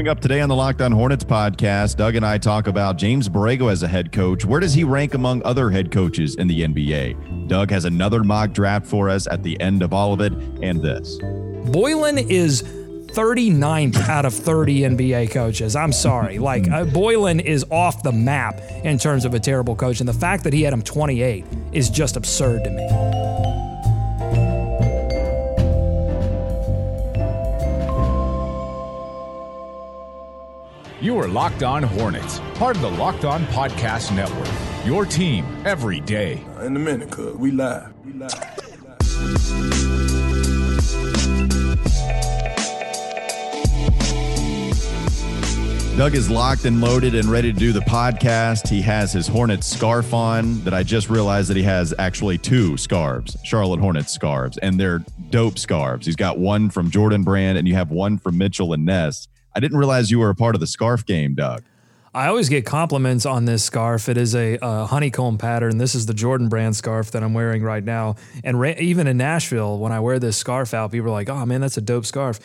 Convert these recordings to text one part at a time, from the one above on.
Coming up today on the Locked On Hornets podcast, Doug and I talk about James Borrego as a head coach. Where does he rank among other head coaches in the NBA? Doug has another mock draft for us at the end of all of it, and this. Boylen is 39th out of 30 NBA coaches. I'm sorry. Like, uh, Boylen is off the map in terms of a terrible coach. And the fact that he had him 28 is just absurd to me. You are Locked On Hornets, part of the Locked On Podcast Network. Your team every day. Uh, in a minute, cuz we live. We live. Doug is locked and loaded and ready to do the podcast. He has his Hornets scarf on that I just realized that he has actually two scarves, Charlotte Hornets scarves, and they're dope scarves. He's got one from Jordan Brand and you have one from Mitchell and Ness. I didn't realize you were a part of the scarf game, Doug. I always get compliments on this scarf. It is a, a honeycomb pattern. This is the Jordan brand scarf that I'm wearing right now. And ra- even in Nashville, when I wear this scarf out, people are like, oh man, that's a dope scarf.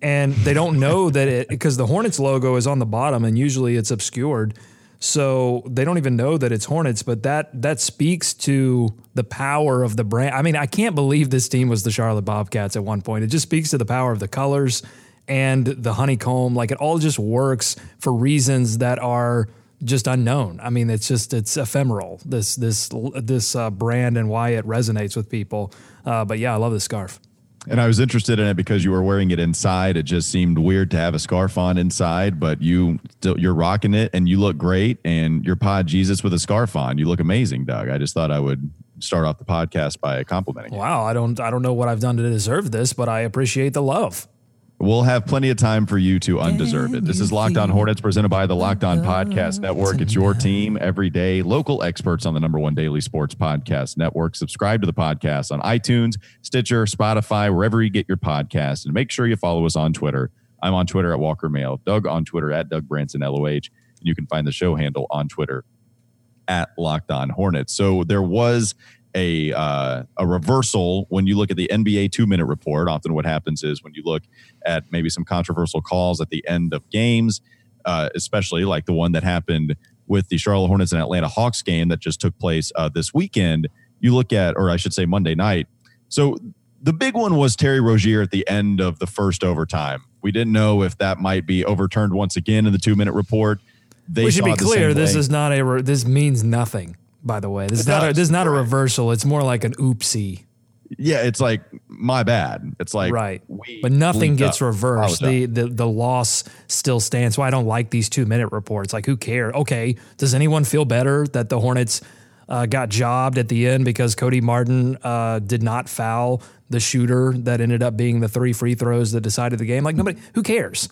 And they don't know that it, because the Hornets logo is on the bottom and usually it's obscured. So they don't even know that it's Hornets, but that that speaks to the power of the brand. I mean, I can't believe this team was the Charlotte Bobcats at one point. It just speaks to the power of the colors and the honeycomb. Like it all just works for reasons that are just unknown. I mean, it's just it's ephemeral. This this this uh, brand and why it resonates with people. Uh, but yeah, I love this scarf. And I was interested in it because you were wearing it inside. It just seemed weird to have a scarf on inside, but you still you're rocking it and you look great. And you're pod Jesus with a scarf on. You look amazing, Doug. I just thought I would start off the podcast by complimenting. Wow, I don't I don't know what I've done to deserve this, but I appreciate the love. We'll have plenty of time for you to undeserve it. This is Locked On Hornets presented by the Locked On Podcast Network. It's your team every day. Local experts on the number one daily sports podcast network. Subscribe to the podcast on iTunes, Stitcher, Spotify, wherever you get your podcast. And make sure you follow us on Twitter. I'm on Twitter at Walker Mail, Doug on Twitter at Doug Branson LOH. And you can find the show handle on Twitter at Locked On Hornets. So there was a uh, a reversal when you look at the NBA two minute report. Often, what happens is when you look at maybe some controversial calls at the end of games, uh, especially like the one that happened with the Charlotte Hornets and Atlanta Hawks game that just took place uh, this weekend. You look at, or I should say, Monday night. So the big one was Terry Rozier at the end of the first overtime. We didn't know if that might be overturned once again in the two minute report. They we should be clear. This is not a. Re- this means nothing by the way. This is not a, this is not a reversal. It's more like an oopsie. Yeah, it's like my bad. It's like right, but nothing gets up. reversed. The, the the loss still stands. Why I don't like these two minute reports. Like, who cares? Okay, does anyone feel better that the Hornets uh, got jobbed at the end because Cody Martin uh, did not foul the shooter that ended up being the three free throws that decided the game? Like, nobody. Who cares?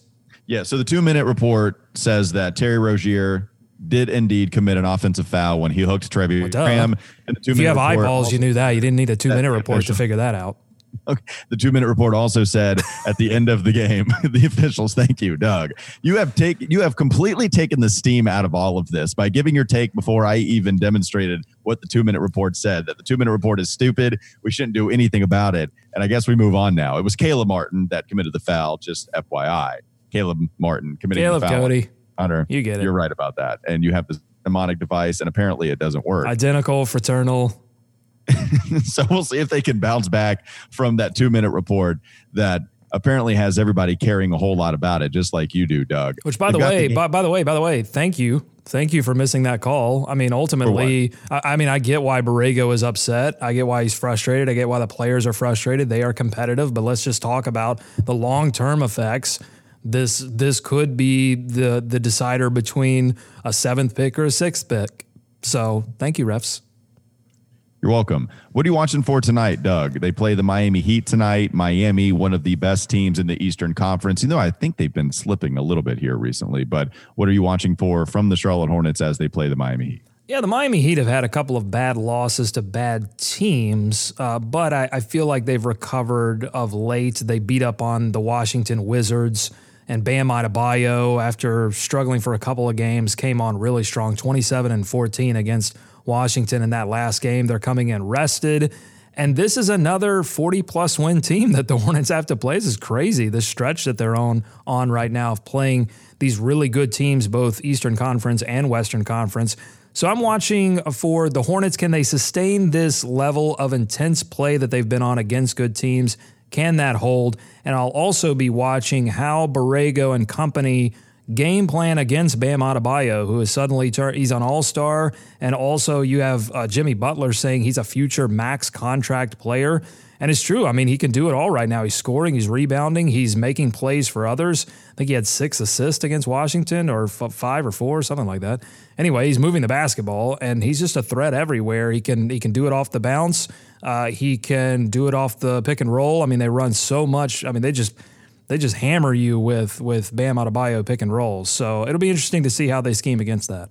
Yeah. So the two minute report says that Terry Rozier did indeed commit an offensive foul when he hooked Trevi well, Graham. And the two if you have eyeballs, also, you knew that. You didn't need a two minute report to figure that out. Okay. The two minute report also said at the end of the game, the officials, thank you, Doug. You have taken you have completely taken the steam out of all of this by giving your take before I even demonstrated what the two minute report said. That the two minute report is stupid. We shouldn't do anything about it. And I guess we move on now. It was Caleb Martin that committed the foul. Just FYI, Caleb Martin committed Caleb the foul. Cody. Hunter, you get it. You're right about that. And you have this mnemonic device, and apparently it doesn't work. Identical, fraternal. so we'll see if they can bounce back from that two minute report that apparently has everybody caring a whole lot about it, just like you do, Doug. Which, by the way, the by, by the way, by the way, thank you, thank you for missing that call. I mean, ultimately, I, I, mean, I get why Borrego is upset. I get why he's frustrated. I get why the players are frustrated. They are competitive, but let's just talk about the long term effects this this could be the the decider between a seventh pick or a sixth pick. So thank you, refs. You're welcome. What are you watching for tonight, Doug? They play the Miami Heat tonight. Miami, one of the best teams in the Eastern Conference. You know, I think they've been slipping a little bit here recently, but what are you watching for from the Charlotte Hornets as they play the Miami Heat? Yeah, the Miami Heat have had a couple of bad losses to bad teams, uh, but I, I feel like they've recovered of late. They beat up on the Washington Wizards and Bam Adebayo, after struggling for a couple of games, came on really strong 27 and 14 against Washington in that last game. They're coming in rested. And this is another 40 plus win team that the Hornets have to play. This is crazy. The stretch that they're on on right now of playing these really good teams, both Eastern Conference and Western Conference. So I'm watching for the Hornets. Can they sustain this level of intense play that they've been on against good teams? Can that hold? And I'll also be watching how Borrego and company game plan against Bam Adebayo, who is suddenly turned, he's an all star. And also, you have uh, Jimmy Butler saying he's a future max contract player. And it's true. I mean, he can do it all right now. He's scoring, he's rebounding, he's making plays for others. I think he had six assists against Washington or f- five or four, something like that. Anyway, he's moving the basketball and he's just a threat everywhere. He can he can do it off the bounce. Uh, he can do it off the pick and roll. I mean, they run so much. I mean, they just they just hammer you with with Bam Adebayo pick and rolls. So it'll be interesting to see how they scheme against that.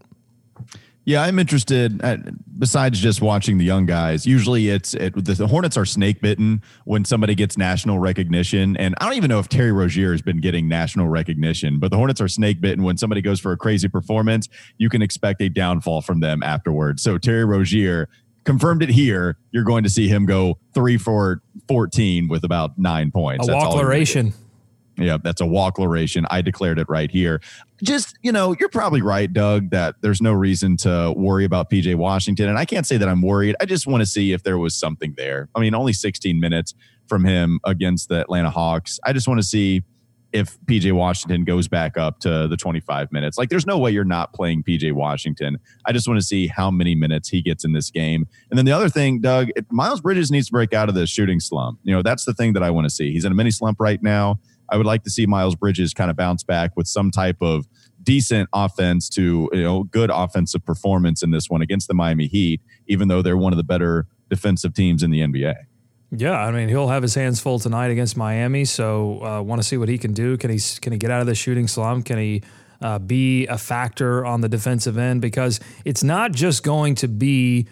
Yeah, I'm interested. At, besides just watching the young guys, usually it's it, the, Hornets are snake bitten when somebody gets national recognition, and I don't even know if Terry Rozier has been getting national recognition, but the Hornets are snake bitten when somebody goes for a crazy performance. You can expect a downfall from them afterwards. So Terry Rozier confirmed it here. You're going to see him go three for 14 with about nine points. A walkleration. Yeah, that's a walkleration. I declared it right here. Just, you know, you're probably right, Doug, that there's no reason to worry about PJ Washington. And I can't say that I'm worried. I just want to see if there was something there. I mean, only 16 minutes from him against the Atlanta Hawks. I just want to see if PJ Washington goes back up to the 25 minutes. Like, there's no way you're not playing PJ Washington. I just want to see how many minutes he gets in this game. And then the other thing, Doug, Miles Bridges needs to break out of the shooting slump. You know, that's the thing that I want to see. He's in a mini slump right now. I would like to see Miles Bridges kind of bounce back with some type of decent offense to you know good offensive performance in this one against the Miami Heat, even though they're one of the better defensive teams in the NBA. Yeah, I mean he'll have his hands full tonight against Miami, so uh, want to see what he can do. Can he can he get out of the shooting slump? Can he uh, be a factor on the defensive end? Because it's not just going to be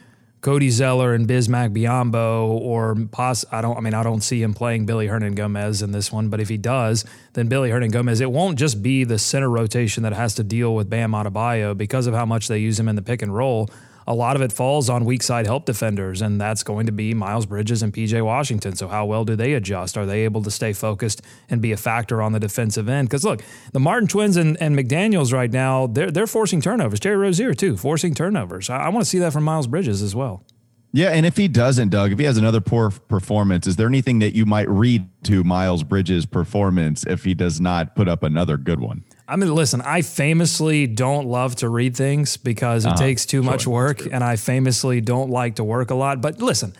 Cody Zeller and Bismack Biyombo, or poss- I don't. I mean, I don't see him playing Willy Hernangomez in this one. But if he does, then Willy Hernangomez. It won't just be the center rotation that has to deal with Bam Adebayo because of how much they use him in the pick and roll a lot of it falls on weak side help defenders, and that's going to be Miles Bridges and PJ Washington. So, how well do they adjust? Are they able to stay focused and be a factor on the defensive end? Because look, the Martin twins and, and McDaniels right now, they're, they're forcing turnovers. Terry Rozier, too, forcing turnovers. I, I want to see that from Miles Bridges as well. Yeah, and if he doesn't, Doug, if he has another poor performance, is there anything that you might read to Miles Bridges' performance if he does not put up another good one? I mean, listen, I famously don't love to read things because it uh-huh. takes too sure, much work, and I famously don't like to work a lot. But listen,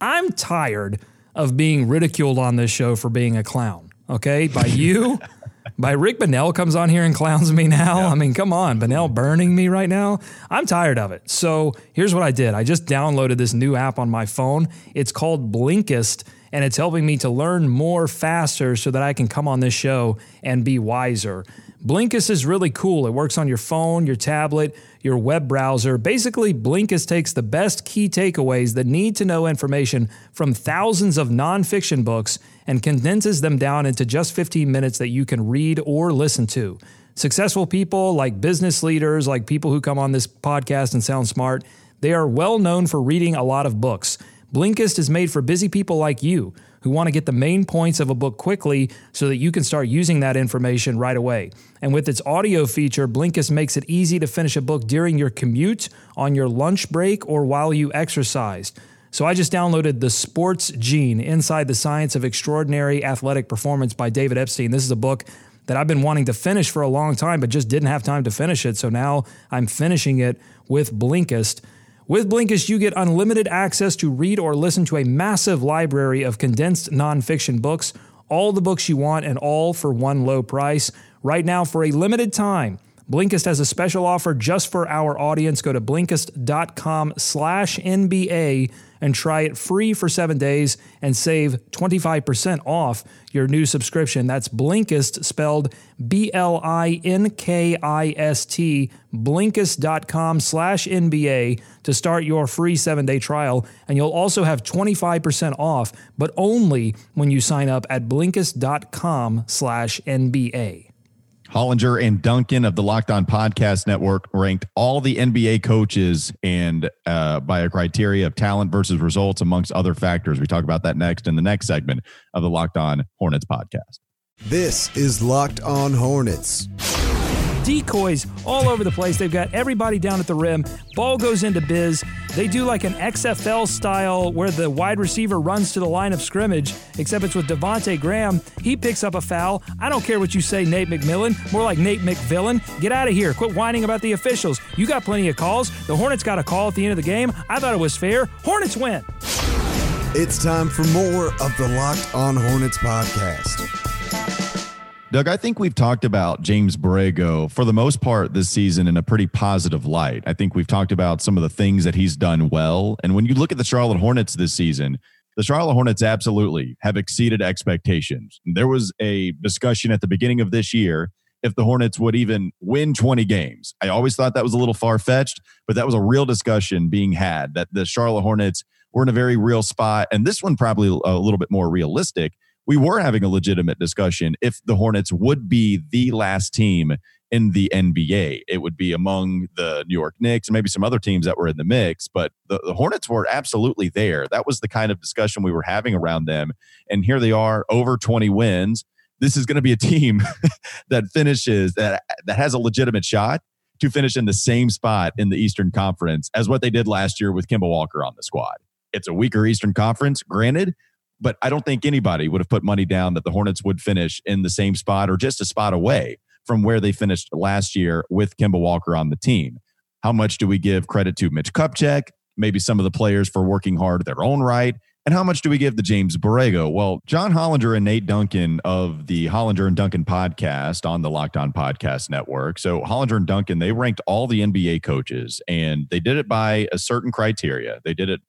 I'm tired of being ridiculed on this show for being a clown. Okay, by you, by Rick Bonnell comes on here and clowns me now. Yeah. I mean, come on, Bonnell burning me right now. I'm tired of it. So here's what I did. I just downloaded this new app on my phone. It's called Blinkist and it's helping me to learn more faster so that I can come on this show and be wiser. Blinkist is really cool. It works on your phone, your tablet, your web browser. Basically, Blinkist takes the best key takeaways, the need to know information from thousands of nonfiction books and condenses them down into just 15 minutes that you can read or listen to. Successful people, like business leaders, like people who come on this podcast and sound smart, they are well known for reading a lot of books. Blinkist is made for busy people like you who want to get the main points of a book quickly so that you can start using that information right away. And with its audio feature, Blinkist makes it easy to finish a book during your commute, on your lunch break, or while you exercise. So I just downloaded The Sports Gene Inside the Science of Extraordinary Athletic Performance by David Epstein. This is a book that I've been wanting to finish for a long time, but just didn't have time to finish it. So now I'm finishing it with Blinkist. With Blinkist, you get unlimited access to read or listen to a massive library of condensed nonfiction books, all the books you want, and all for one low price. Right now, for a limited time, Blinkist has a special offer just for our audience. Go to Blinkist.com slash NBA and try it free for seven days and save 25% off your new subscription. That's Blinkist, spelled B L I N K I S T, Blinkist.com slash NBA to start your free seven day trial. And you'll also have 25% off, but only when you sign up at Blinkist.com slash NBA. Hollinger and Duncan of the Locked On Podcast Network ranked all the NBA coaches and uh, by a criteria of talent versus results, amongst other factors. We talk about that next in the next segment of the Locked On Hornets podcast. This is Locked On Hornets decoys all over the place. They've got everybody down at the rim. Ball goes into biz. They do like an XFL style where the wide receiver runs to the line of scrimmage, except it's with Devonte Graham. He picks up a foul. I don't care what you say, Nate McMillan. More like Nate McVillain. Get out of here. Quit whining about the officials. You got plenty of calls. The Hornets got a call at the end of the game. I thought it was fair. Hornets win. It's time for more of the Locked On Hornets podcast. Doug, I think we've talked about James Borrego for the most part this season in a pretty positive light. I think we've talked about some of the things that he's done well. And when you look at the Charlotte Hornets this season, the Charlotte Hornets absolutely have exceeded expectations. There was a discussion at the beginning of this year if the Hornets would even win 20 games. I always thought that was a little far fetched, but that was a real discussion being had that the Charlotte Hornets were in a very real spot. And this one probably a little bit more realistic we were having a legitimate discussion if the Hornets would be the last team in the NBA. It would be among the New York Knicks and maybe some other teams that were in the mix, but the, the, Hornets were absolutely there. That was the kind of discussion we were having around them. And here they are, over 20 wins. This is going to be a team that finishes, that, that has a legitimate shot to finish in the same spot in the Eastern Conference as what they did last year with Kemba Walker on the squad. It's a weaker Eastern Conference, granted, but I don't think anybody would have put money down that the Hornets would finish in the same spot or just a spot away from where they finished last year with Kemba Walker on the team. How much do we give credit to Mitch Kupchak, maybe some of the players for working hard their own right? And how much do we give to James Borrego? Well, John Hollinger and Nate Duncan of the Hollinger and Duncan podcast on the Locked On Podcast Network. So, Hollinger and Duncan, they ranked all the NBA coaches and they did it by a certain criteria. They did it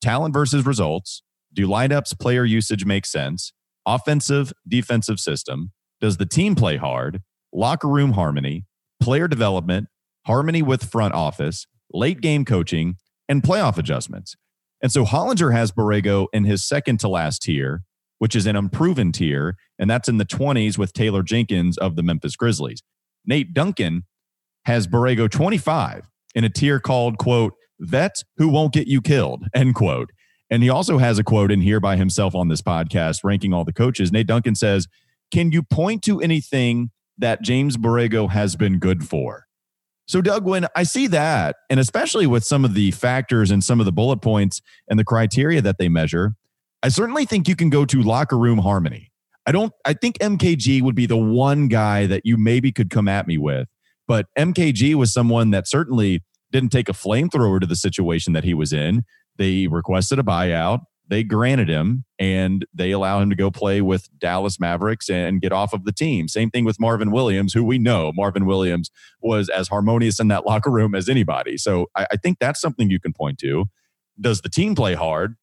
talent versus results, do lineups, player usage make sense? Offensive, defensive system. Does the team play hard? Locker room harmony, player development, harmony with front office, late game coaching, and playoff adjustments. And so Hollinger has Borrego in his second to last tier, which is an unproven tier, and that's in the 20s with Taylor Jenkins of the Memphis Grizzlies. Nate Duncan has Borrego 25 in a tier called, quote, vets who won't get you killed, end quote. And he also has a quote in here by himself on this podcast, ranking all the coaches. Nate Duncan says, Can you point to anything that James Borrego has been good for? So, Doug, when I see that, and especially with some of the factors and some of the bullet points and the criteria that they measure, I certainly think you can go to locker room harmony. I don't, I think MKG would be the one guy that you maybe could come at me with. But MKG was someone that certainly didn't take a flamethrower to the situation that he was in. They requested a buyout. They granted him and they allow him to go play with Dallas Mavericks and get off of the team. Same thing with Marvin Williams, who we know Marvin Williams was as harmonious in that locker room as anybody. So I, I think that's something you can point to. Does the team play hard?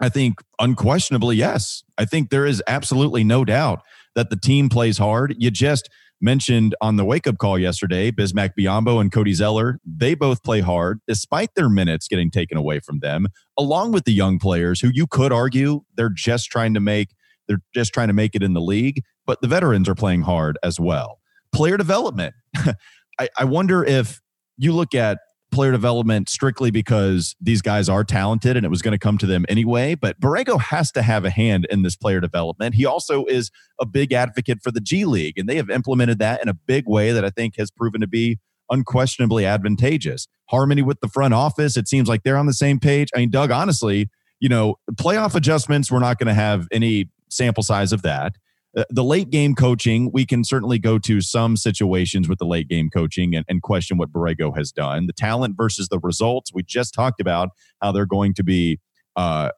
I think unquestionably, yes. I think there is absolutely no doubt that the team plays hard. You just mentioned on the wake up call yesterday, Bismack Biyombo and Cody Zeller, they both play hard despite their minutes getting taken away from them, along with the young players who you could argue they're just trying to make they're just trying to make it in the league, but the veterans are playing hard as well. Player development. I, I wonder if you look at player development strictly because these guys are talented and it was going to come to them anyway. But Borrego has to have a hand in this player development. He also is a big advocate for the G League, and they have implemented that in a big way that I think has proven to be unquestionably advantageous. Harmony with the front office, it seems like they're on the same page. I mean, Doug, honestly, you know, playoff adjustments, we're not going to have any sample size of that. Uh, the late game coaching, we can certainly go to some situations with the late game coaching and, and, question what Borrego has done. The talent versus the results, we just talked about how they're going to be uh,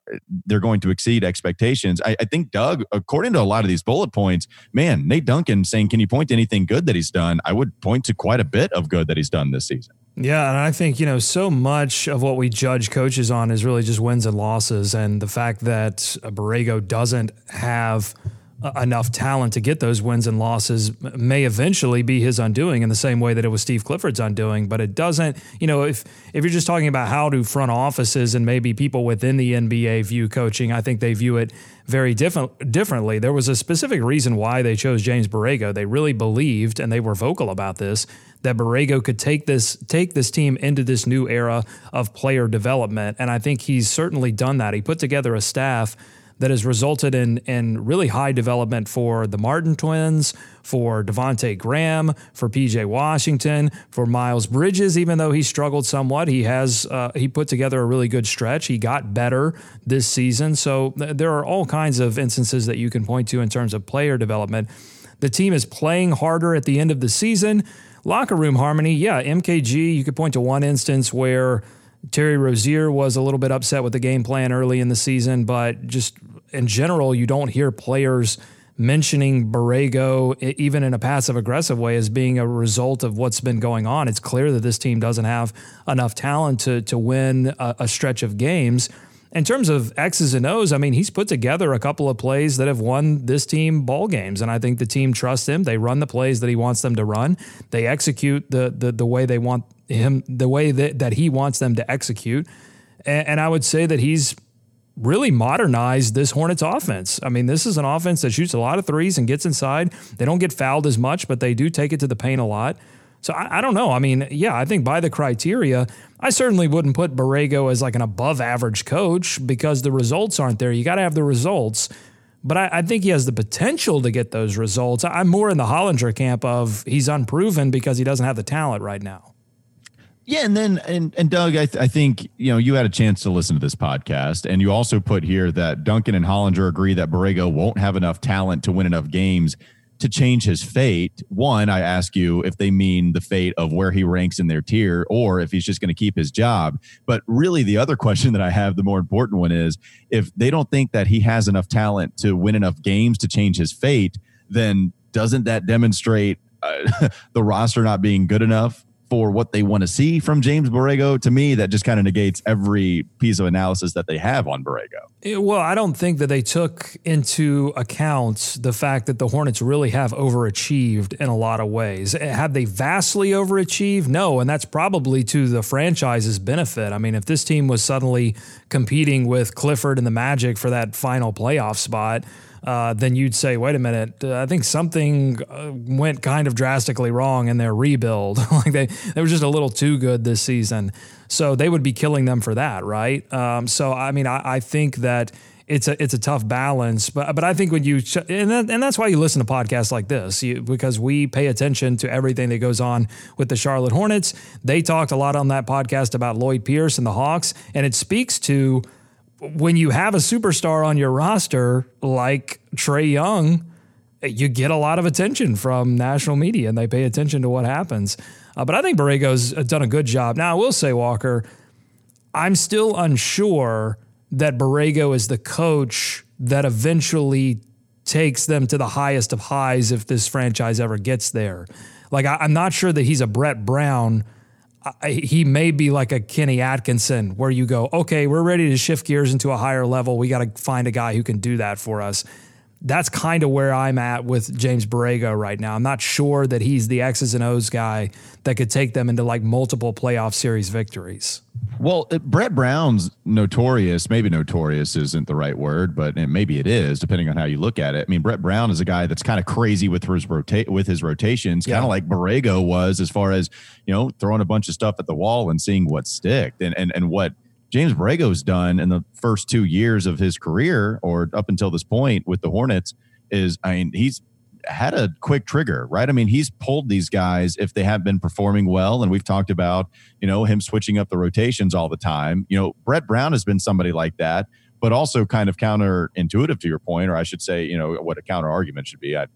they're going to exceed expectations. I, I, think Doug, according to a lot of these bullet points, man, Nate Duncan saying, "Can you point to anything good that he's done?" I would point to quite a bit of good that he's done this season. Yeah, and I think you know so much of what we judge coaches on is really just wins and losses, and the fact that Borrego doesn't have Uh, enough talent to get those wins and losses may eventually be his undoing in the same way that it was Steve Clifford's undoing. But it doesn't, you know, if if you're just talking about how do front offices and maybe people within the NBA view coaching, I think they view it very different differently. There was a specific reason why they chose James Borrego. They really believed, and they were vocal about this, that Borrego could take this take this team into this new era of player development. And I think he's certainly done that. He put together a staff that has resulted in in really high development for the Martin twins, for Devonte Graham, for PJ Washington, for Miles Bridges. Even though he struggled somewhat, he has uh, he put together a really good stretch. He got better this season. So th- there are all kinds of instances that you can point to in terms of player development. The team is playing harder at the end of the season. Locker room harmony, yeah, MKG. You could point to one instance where. Terry Rozier was a little bit upset with the game plan early in the season, but just in general, you don't hear players mentioning Borrego, even in a passive aggressive way, as being a result of what's been going on. It's clear that this team doesn't have enough talent to, to win a, a stretch of games. In terms of X's and O's, I mean, he's put together a couple of plays that have won this team ball games, and I think the team trusts him. They run the plays that he wants them to run. They execute the the, the way they want him, the way that, that he wants them to execute. And, and I would say that he's really modernized this Hornets offense. I mean, this is an offense that shoots a lot of threes and gets inside. They don't get fouled as much, but they do take it to the paint a lot. So I, I, don't know. I mean, yeah, I think by the criteria, I certainly wouldn't put Borrego as like an above average coach because the results aren't there. You got to have the results. But I, I, think he has the potential to get those results. I'm more in the Hollinger camp of he's unproven because he doesn't have the talent right now. Yeah, and then and and Doug, I, th- I think you know you had a chance to listen to this podcast, and you also put here that Duncan and Hollinger agree that Borrego won't have enough talent to win enough games to change his fate. One, I ask you if they mean the fate of where he ranks in their tier, or if he's just going to keep his job. But really, the other question that I have, the more important one, is if they don't think that he has enough talent to win enough games to change his fate, then doesn't that demonstrate uh, the roster not being good enough for what they want to see from James Borrego, to me, that just kind of negates every piece of analysis that they have on Borrego. Well, I don't think that they took into account the fact that the Hornets really have overachieved in a lot of ways. Eh, have they vastly overachieved? No, and that's probably to the franchise's benefit. I mean, if this team was suddenly competing with Clifford and the Magic for that final playoff spot, uh, then you'd say, wait a minute, uh, I think something uh, went kind of drastically wrong in their rebuild. like they, they were just a little too good this season. So they would be killing them for that, right? Um, so, I mean, I, I, think that it's a it's a tough balance, but but I think when you and that, and that's why you listen to podcasts like this you, because we pay attention to everything that goes on with the Charlotte Hornets. They talked a lot on that podcast about Lloyd Pierce and the Hawks, and it speaks to when you have a superstar on your roster like Trae Young, you get a lot of attention from national media and they pay attention to what happens. Uh, but I think Borrego's done a good job. Now, I will say, Walker, I'm still unsure that Borrego is the coach that eventually takes them to the highest of highs if this franchise ever gets there. Like, I, I'm not sure that he's a Brett Brown he may be like a Kenny Atkinson, where you go, okay, we're ready to shift gears into a higher level. We got to find a guy who can do that for us. That's kind of where I'm at with James Borrego right now. I'm not sure that he's the X's and O's guy that could take them into like multiple playoff series victories. Well, uh, Brett Brown's notorious, maybe notorious isn't the right word, but maybe it is, depending on how you look at it. I mean, Brett Brown is a guy that's kind of crazy with his rota- with his rotations, yeah. kind of like Borrego was, as far as you know, throwing a bunch of stuff at the wall and seeing what sticked, and and and what James Borrego's done in the first two years of his career, or up until this point with the Hornets, is I mean, he's had a quick trigger, right? I mean, he's pulled these guys if they have been performing well. And we've talked about, you know, him switching up the rotations all the time. You know, Brett Brown has been somebody like that, but also kind of counterintuitive to your point, or I should say, you know, what a counter argument should be. I,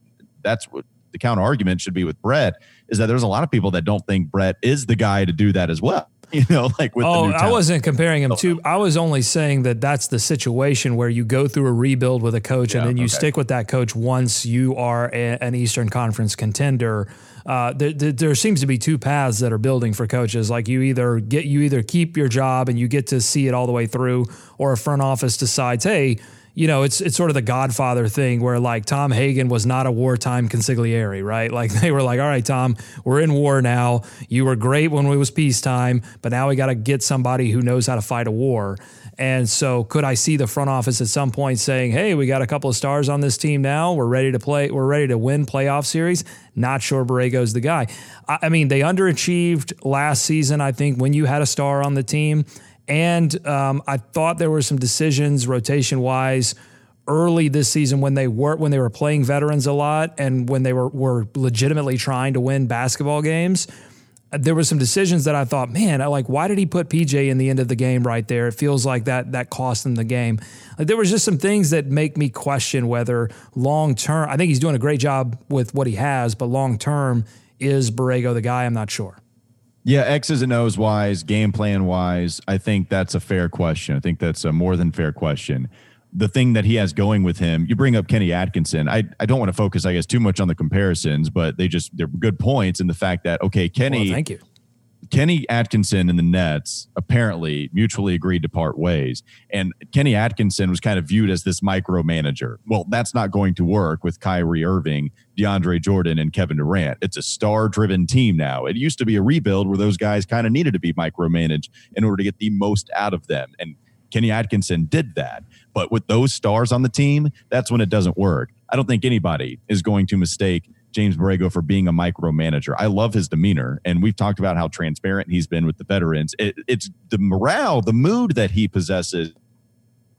that's what the counter argument should be with Brett is that there's a lot of people that don't think Brett is the guy to do that as well. you know, like with oh, I wasn't comparing him to. I was only saying that that's the situation where you go through a rebuild with a coach, yeah, and then you okay. stick with that coach once you are a, an Eastern Conference contender. Uh, there, there, seems to be two paths that are building for coaches. Like you either get you either keep your job and you get to see it all the way through, or a front office decides, hey, you know, it's it's sort of the Godfather thing where like Tom Hagen was not a wartime consigliere, right? Like they were like, all right, Tom, we're in war now. You were great when it was peacetime, but now we got to get somebody who knows how to fight a war. And so, could I see the front office at some point saying, "Hey, we got a couple of stars on this team now. We're ready to play. We're ready to win playoff series." Not sure Borrego's the guy. I, I mean, they underachieved last season. I think when you had a star on the team, and um, I thought there were some decisions rotation wise early this season when they were when they were playing veterans a lot and when they were were legitimately trying to win basketball games there were some decisions that I thought, man, I like why did he put PJ in the end of the game right there? It feels like that that cost him the game. Like there was just some things that make me question whether long term. I think he's doing a great job with what he has, but long term is Borrego the guy? I'm not sure. Yeah, X's and O's wise, game plan wise, I think that's a fair question. I think that's a more than fair question the thing that he has going with him. You bring up Kenny Atkinson. I, I don't want to focus, I guess, too much on the comparisons, but they just they're good points in the fact that okay, Kenny. Well, thank you. Kenny Atkinson and the Nets apparently mutually agreed to part ways. And Kenny Atkinson was kind of viewed as this micromanager. Well, that's not going to work with Kyrie Irving, DeAndre Jordan, and Kevin Durant. It's a star driven team now. It used to be a rebuild where those guys kind of needed to be micromanaged in order to get the most out of them. And Kenny Atkinson did that. But with those stars on the team, that's when it doesn't work. I don't think anybody is going to mistake James Borrego for being a micromanager. I love his demeanor, and we've talked about how transparent he's been with the veterans. It, it's the morale, the mood that he possesses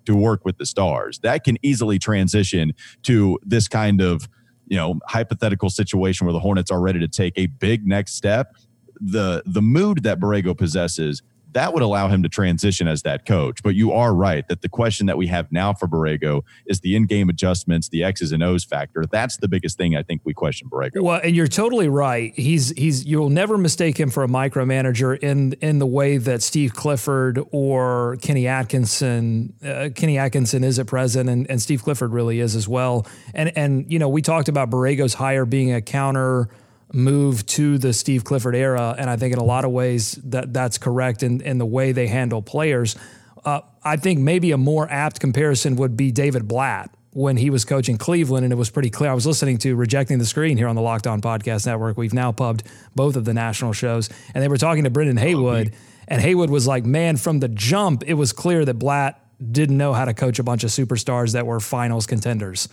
to work with the stars that can easily transition to this kind of you know hypothetical situation where the Hornets are ready to take a big next step. The the mood that Borrego possesses that would allow him to transition as that coach. But you are right that the question that we have now for Borrego is the in-game adjustments, the X's and O's factor. That's the biggest thing I think we question Borrego. Well, and you're totally right. He's he's you'll never mistake him for a micromanager in in the way that Steve Clifford or Kenny Atkinson uh, Kenny Atkinson is at present, and, and Steve Clifford really is as well. And and you know we talked about Borrego's hire being a counter move to the Steve Clifford era. And I think in a lot of ways that that's correct in, in the way they handle players. Uh, I think maybe a more apt comparison would be David Blatt when he was coaching Cleveland, and it was pretty clear. I was listening to Rejecting the Screen here on the Locked On Podcast Network. We've now pubbed both of the national shows, and they were talking to Brendan Haywood, and Haywood was like, "Man, from the jump, it was clear that Blatt didn't know how to coach a bunch of superstars that were finals contenders."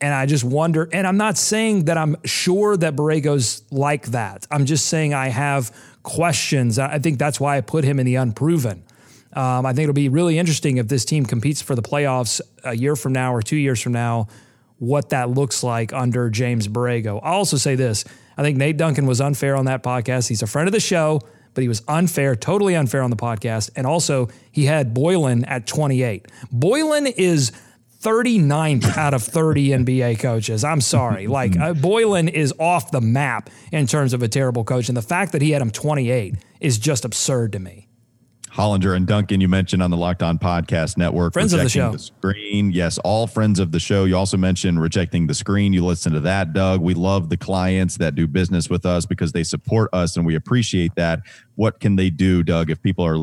And I just wonder, and I'm not saying that I'm sure that Borrego's like that. I'm just saying I have questions. I think that's why I put him in the unproven. Um, I think it'll be really interesting if this team competes for the playoffs a year from now or two years from now, what that looks like under James Borrego. I'll also say this I think Nate Duncan was unfair on that podcast. He's a friend of the show, but he was unfair, totally unfair on the podcast. And also, he had Boylen at 28. Boylen is 39th out of 30 NBA coaches. I'm sorry. Like uh, Boylen is off the map in terms of a terrible coach. And the fact that he had him 28 is just absurd to me. Hollinger and Duncan, you mentioned on the Locked On Podcast Network. Friends of the show. The screen. Yes, all friends of the show. You also mentioned rejecting the screen. You listen to that, Doug. We love the clients that do business with us because they support us and we appreciate that. What can they do, Doug, if people are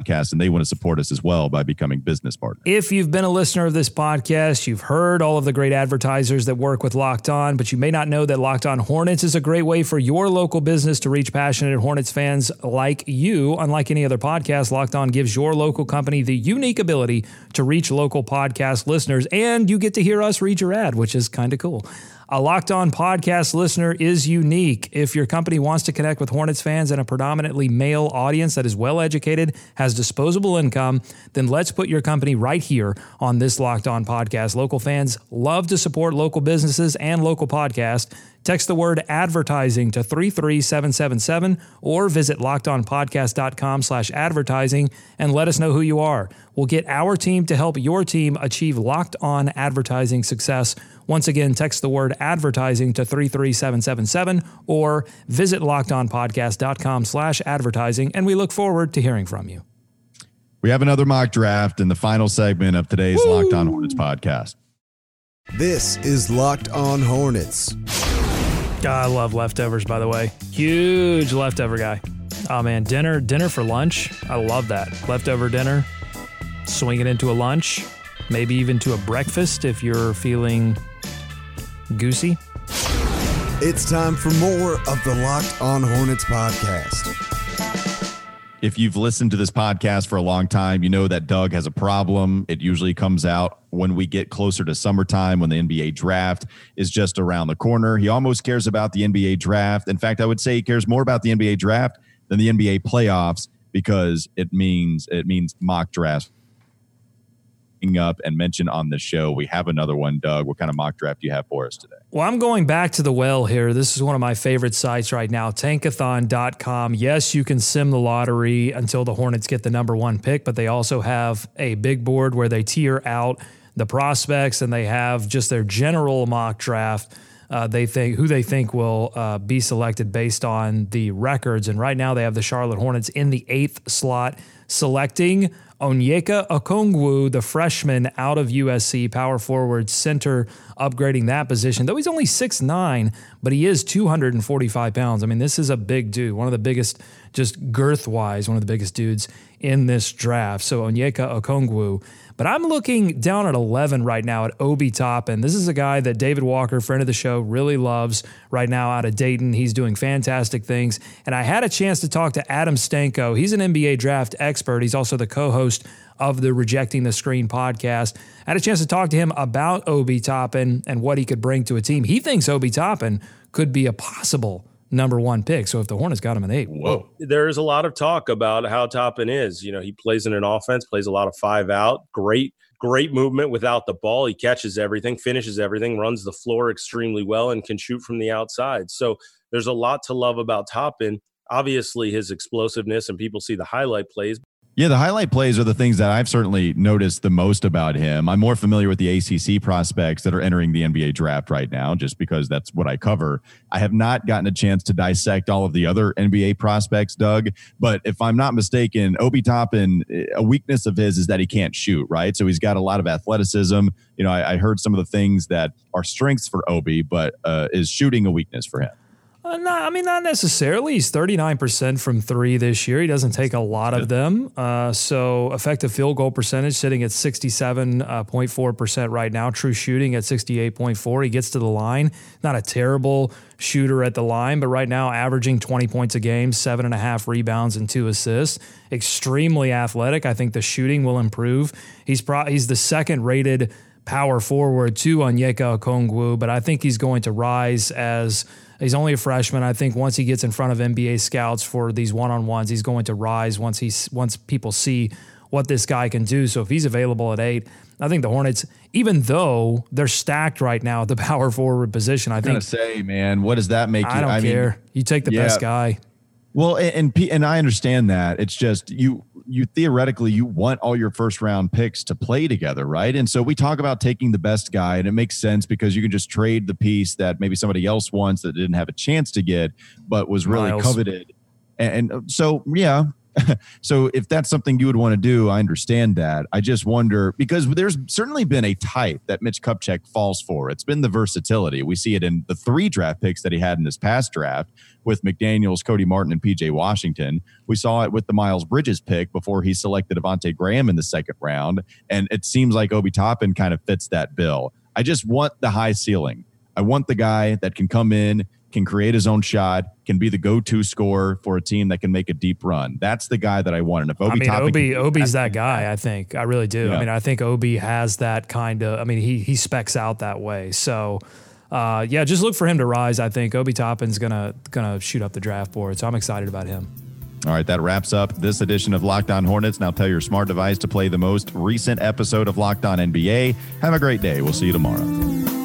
podcast and they want to support us as well by becoming business partners. If you've been a listener of this podcast, you've heard all of the great advertisers that work with Locked On, but you may not know that Locked On Hornets is a great way for your local business to reach passionate Hornets fans like you. Unlike any other podcast, Locked On gives your local company the unique ability to reach local podcast listeners, and you get to hear us read your ad, which is kind of cool. A locked on podcast listener is unique. If your company wants to connect with Hornets fans and a predominantly male audience that is well educated, has disposable income, then let's put your company right here on this locked on podcast. Local fans love to support local businesses and local podcasts. Text the word advertising to 33777 or visit lockedonpodcast.com slash advertising and let us know who you are. We'll get our team to help your team achieve locked on advertising success. Once again, text the word advertising to 33777 or visit lockedonpodcast.com slash advertising, and we look forward to hearing from you. We have another mock draft in the final segment of today's Woo! Locked On Hornets podcast. This is Locked On Hornets. Ah, I love leftovers, by the way. Huge leftover guy. Oh man, dinner, dinner for lunch. I love that. Leftover dinner, swing it into a lunch. maybe even to a breakfast if you're feeling goosey. It's time for more of the Locked On Hornets podcast. If you've listened to this podcast for a long time, you know that Doug has a problem. It usually comes out when we get closer to summertime when the NBA draft is just around the corner. He almost cares about the NBA draft. In fact, I would say he cares more about the NBA draft than the NBA playoffs because it means it means mock drafts up and mention on the show. We have another one, Doug. What kind of mock draft do you have for us today? Well, I'm going back to the well here. This is one of my favorite sites right now, tankathon.com. Yes, you can sim the lottery until the Hornets get the number one pick, but they also have a big board where they tier out the prospects and they have just their general mock draft. Uh, they think who they think will uh, be selected based on the records. And right now they have the Charlotte Hornets in the eighth slot, selecting Onyeka Okongwu, the freshman out of USC, power forward center, upgrading that position. Though he's only 6'9, but he is 245 pounds. I mean, this is a big dude, one of the biggest, just girth wise, one of the biggest dudes in this draft. So Onyeka Okongwu but I'm looking down at 11 right now at Obi Toppin. This is a guy that David Walker, friend of the show, really loves right now out of Dayton. He's doing fantastic things. And I had a chance to talk to Adam Stanko. He's an NBA draft expert. He's also the co host of the Rejecting the Screen podcast. I had a chance to talk to him about Obi Toppin and what he could bring to a team. He thinks Obi Toppin could be a possible number one pick. So if the Hornets got him at eight, whoa. There is a lot of talk about how Toppin is. You know, he plays in an offense, plays a lot of five out, great, great movement without the ball. He catches everything, finishes everything, runs the floor extremely well, and can shoot from the outside. So there's a lot to love about Toppin. Obviously, his explosiveness, and people see the highlight plays, yeah, the highlight plays are the things that I've certainly noticed the most about him. I'm more familiar with the ACC prospects that are entering the NBA draft right now, just because that's what I cover. I have not gotten a chance to dissect all of the other NBA prospects, Doug. But if I'm not mistaken, Obi Toppin, a weakness of his is that he can't shoot, right? So he's got a lot of athleticism. You know, I, I heard some of the things that are strengths for Obi, but uh, is shooting a weakness for him? Uh, not, I mean, not necessarily. He's 39% from three this year. He doesn't take a lot of them. Uh, so, effective field goal percentage sitting at 67.4% right now. True shooting at 68.4. He gets to the line. Not a terrible shooter at the line, but right now averaging 20 points a game, seven and a half rebounds, and two assists. Extremely athletic. I think the shooting will improve. He's pro- he's the second rated power forward to Onyeka Okongwu, but I think he's going to rise as He's only a freshman. I think once he gets in front of NBA scouts for these one-on-ones, he's going to rise once he's once people see what this guy can do. So if he's available at eight, I think the Hornets, even though they're stacked right now at the power forward position, I I'm think. say, man, what does that make you? I don't I care. Mean, you take the yeah. best guy. Well, and, and and I understand that. It's just you you theoretically you want all your first round picks to play together, right? And so we talk about taking the best guy, and it makes sense because you can just trade the piece that maybe somebody else wants that didn't have a chance to get, but was really Miles. coveted. And, and so, yeah. so if that's something you would want to do, I understand that. I just wonder because there's certainly been a type that Mitch Kupchak falls for. It's been the versatility. We see it in the three draft picks that he had in his past draft with McDaniels, Cody Martin, and PJ Washington. We saw it with the Miles Bridges pick before he selected Devonte Graham in the second round. And it seems like Obi Toppin kind of fits that bill. I just want the high ceiling. I want the guy that can come in, can create his own shot, can be the go-to scorer for a team that can make a deep run. That's the guy that I want. And if Obi I mean, Toppin Obi, Obi's that guy. I think I really do. Yeah. I mean, I think Obi has that kind of. I mean, he he specs out that way. So, uh, yeah, just look for him to rise. I think Obi Toppin's gonna gonna shoot up the draft board. So I'm excited about him. All right, that wraps up this edition of Locked On Hornets. Now tell your smart device to play the most recent episode of Locked On NBA. Have a great day. We'll see you tomorrow.